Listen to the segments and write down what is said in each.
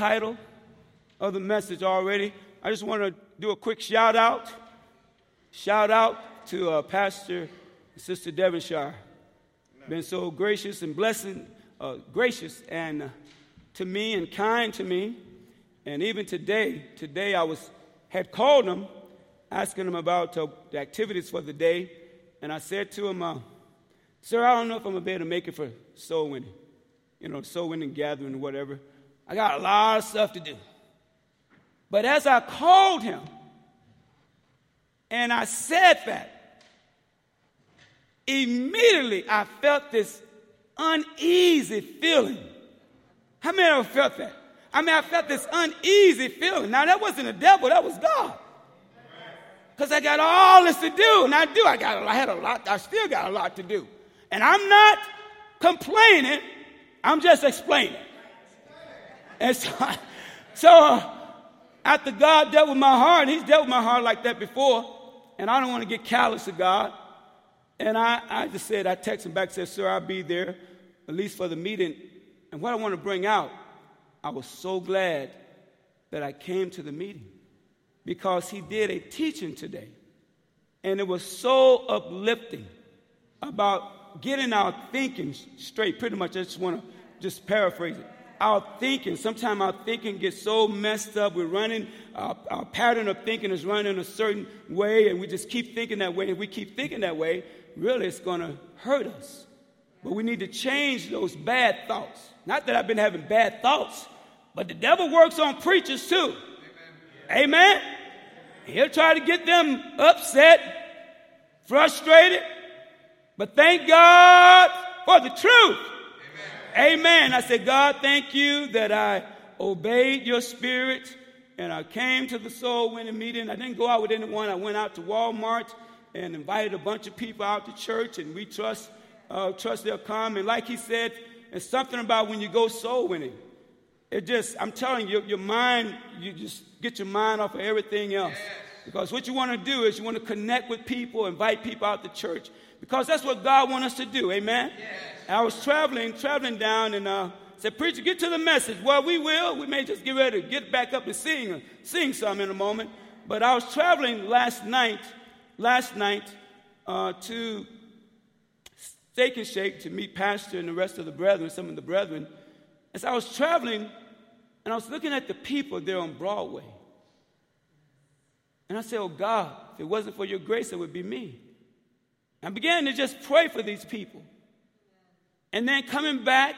title of the message already. I just want to do a quick shout out. Shout out to uh, Pastor Sister Devonshire. Been so gracious and blessing, uh, gracious and uh, to me and kind to me. And even today, today I was had called him, asking him about uh, the activities for the day, and I said to him, uh, "Sir, I don't know if I'm gonna be able to make it for soul winning, you know, soul winning gathering whatever. I got a lot of stuff to do." But as I called him and I said that, immediately I felt this uneasy feeling. How many of felt that? I mean, I felt this uneasy feeling. Now, that wasn't the devil, that was God. Because I got all this to do, and I do. I got, I had a lot. I still got a lot to do, and I'm not complaining. I'm just explaining. And so, so after God dealt with my heart, He's dealt with my heart like that before, and I don't want to get callous to God. And I, I just said, I texted him back, said, Sir, I'll be there, at least for the meeting. And what I want to bring out, I was so glad that I came to the meeting because he did a teaching today. And it was so uplifting about getting our thinking straight. Pretty much, I just want to just paraphrase it our thinking. Sometimes our thinking gets so messed up. We're running, our, our, pattern of thinking is running a certain way, and we just keep thinking that way. And we keep thinking that way, really, it's going to hurt us. But we need to change those bad thoughts. Not that I've been having bad thoughts, but the devil works on preachers too. Amen. Amen. He'll try to get them upset, frustrated. But thank God for the truth. Amen. I said, God, thank you that I obeyed your spirit and I came to the soul winning meeting. I didn't go out with anyone. I went out to Walmart and invited a bunch of people out to church, and we trust, uh, trust they'll come. And like he said, it's something about when you go soul winning. It just, I'm telling you, your mind, you just get your mind off of everything else. Yes. Because what you want to do is you want to connect with people, invite people out to church. Because that's what God wants us to do. Amen? Yes. I was traveling, traveling down, and uh, said, Preacher, get to the message. Well, we will. We may just get ready to get back up and sing, sing some in a moment. But I was traveling last night, last night, uh, to Steak and Shake to meet Pastor and the rest of the brethren, some of the brethren. As I was traveling, and I was looking at the people there on Broadway. And I said, Oh God, if it wasn't for your grace, it would be me. I began to just pray for these people. And then coming back,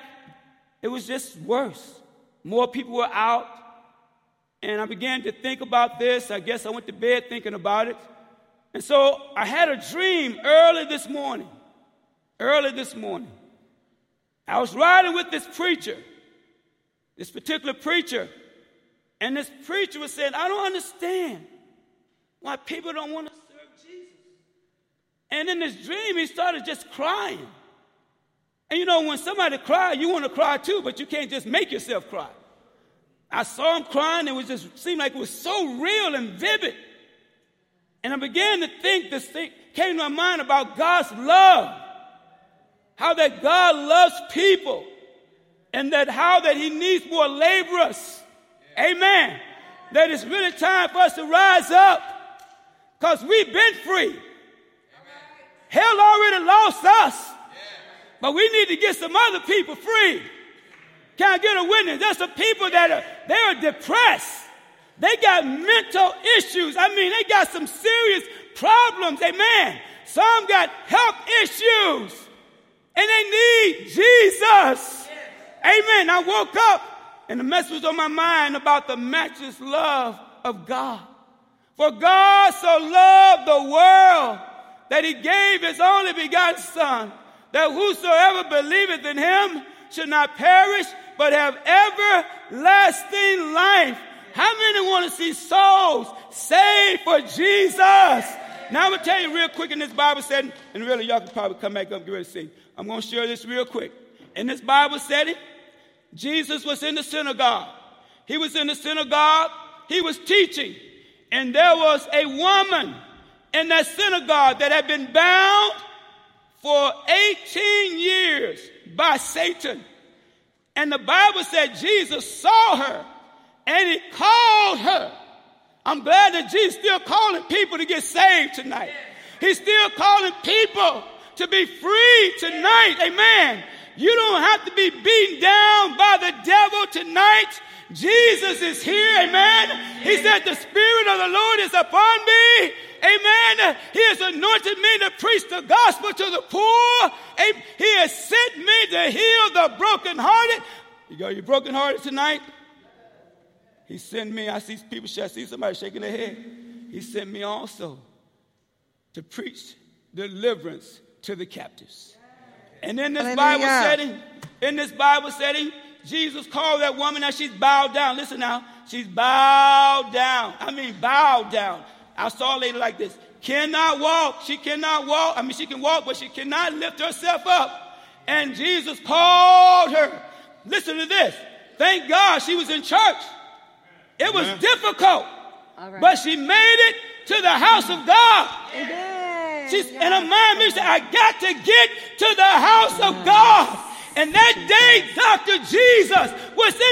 it was just worse. More people were out. And I began to think about this. I guess I went to bed thinking about it. And so I had a dream early this morning. Early this morning. I was riding with this preacher, this particular preacher. And this preacher was saying, I don't understand why people don't want to serve Jesus. And in this dream, he started just crying. And you know, when somebody cries, you want to cry too, but you can't just make yourself cry. I saw him crying, and it was just seemed like it was so real and vivid. And I began to think this thing came to my mind about God's love. How that God loves people and that how that he needs more laborers. Amen. That it's really time for us to rise up because we've been free. Hell already lost us. But we need to get some other people free. Can I get a witness? There's some people that are they are depressed. They got mental issues. I mean, they got some serious problems. Amen. Some got health issues. And they need Jesus. Amen. I woke up and the message was on my mind about the matchless love of God. For God so loved the world that he gave his only begotten son that whosoever believeth in him should not perish, but have everlasting life. How many want to see souls saved for Jesus? Now I'm gonna tell you real quick in this Bible setting, and really y'all can probably come back up and get ready to see. I'm gonna share this real quick. In this Bible setting, Jesus was in the synagogue. He was in the synagogue, he was teaching, and there was a woman in that synagogue that had been bound for 18 years by Satan. And the Bible said Jesus saw her and he called her. I'm glad that Jesus is still calling people to get saved tonight. He's still calling people to be free tonight. Amen. You don't have to be beaten down by the devil tonight. Jesus is here. Amen. He said, The Spirit of the Lord is upon me. Amen. He has anointed me to preach the gospel to the poor. He has sent me to heal the brokenhearted. You go, you brokenhearted tonight? He sent me. I see people, I see somebody shaking their head. He sent me also to preach deliverance to the captives. And in this Bible setting, in this Bible setting, Jesus called that woman that she's bowed down. Listen now, she's bowed down. I mean, bowed down. I saw a lady like this. Cannot walk. She cannot walk. I mean, she can walk, but she cannot lift herself up. And Jesus called her. Listen to this. Thank God she was in church. It was difficult, but she made it to the house of God. Amen. She's in her mind, said, I got to get to the house of God. And that day, Dr. Jesus was in